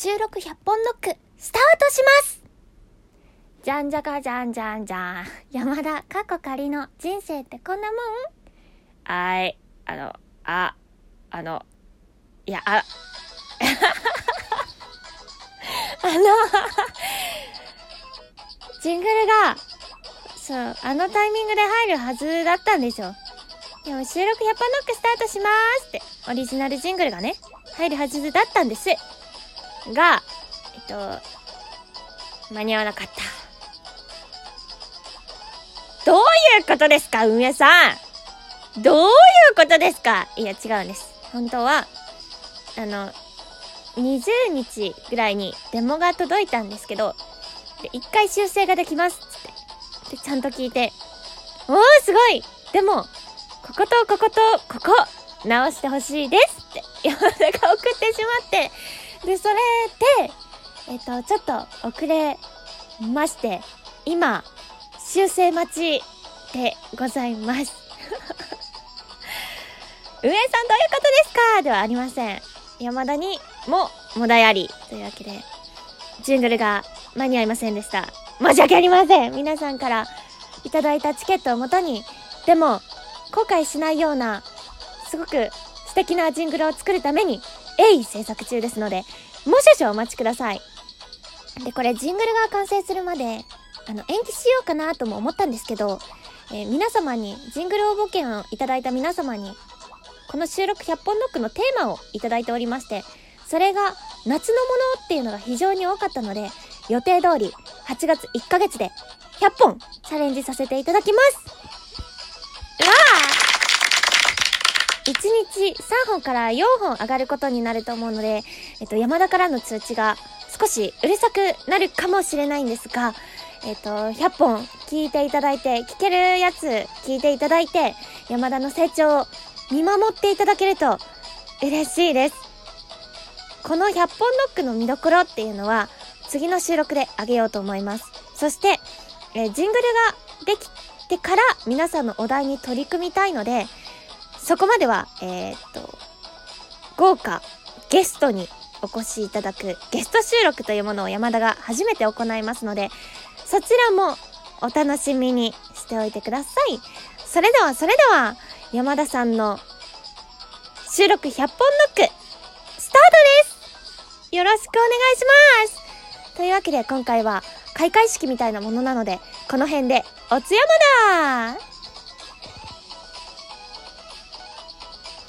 収録100本ノック、スタートしますじゃんじゃかじゃんじゃんじゃん。山田、過去仮の人生ってこんなもん？はい、あの、あ、あの、いや、あ、あのジングルが、そう、あのタイミングで入るはずだったんですよ。でも収録100本ノックスタートしまーすって、オリジナルジングルがね、入るはずだったんです。が、えっと、間に合わなかった。どういうことですか、運営さんどういうことですかいや、違うんです。本当は、あの、20日ぐらいにデモが届いたんですけど、で、一回修正ができますつって。で、ちゃんと聞いて、おーすごいでも、こことこことここ直してほしいですって山田が送ってしまって、で、それで、えっ、と、ちょっと遅れまして、今、修正待ちでございます。上さんどういうことですか？ではありません。山田にも問題あり。というわけで、ジングルが間に合いませんでした。申し訳ありません皆さんからいただいたチケットをもとに、でも、後悔しないような、すごく素敵なジングルを作るために、鋭意制作中ですので、もう少々お待ちください。で、これジングルが完成するまで、あの、延期しようかなとも思ったんですけど、えー、皆様に、ジングル応募券をいただいた皆様に、この収録100本ノックのテーマをいただいておりまして、それが夏のものっていうのが非常に多かったので、予定通り8月1ヶ月で100本チャレンジさせていただきます !1 日3本から4本上がることになると思うので、えっと、山田からの通知が少しうるさくなるかもしれないんですが、えっと、100本聞いていただいて、聞けるやつ聞いていただいて、山田の成長を見守っていただけると嬉しいです。この100本ノックの見どころっていうのは、次の収録であげようと思います。そして、え、ジングルができてから皆さんのお題に取り組みたいので、そこまでは、えー、っと、豪華ゲストにお越しいただくゲスト収録というものを山田が初めて行いますので、そちらもお楽しみにしておいてください。それでは、それでは、山田さんの収録100本ノック、スタートです。よろしくお願いします。というわけで今回は開会式みたいなものなので、この辺でおつやまだ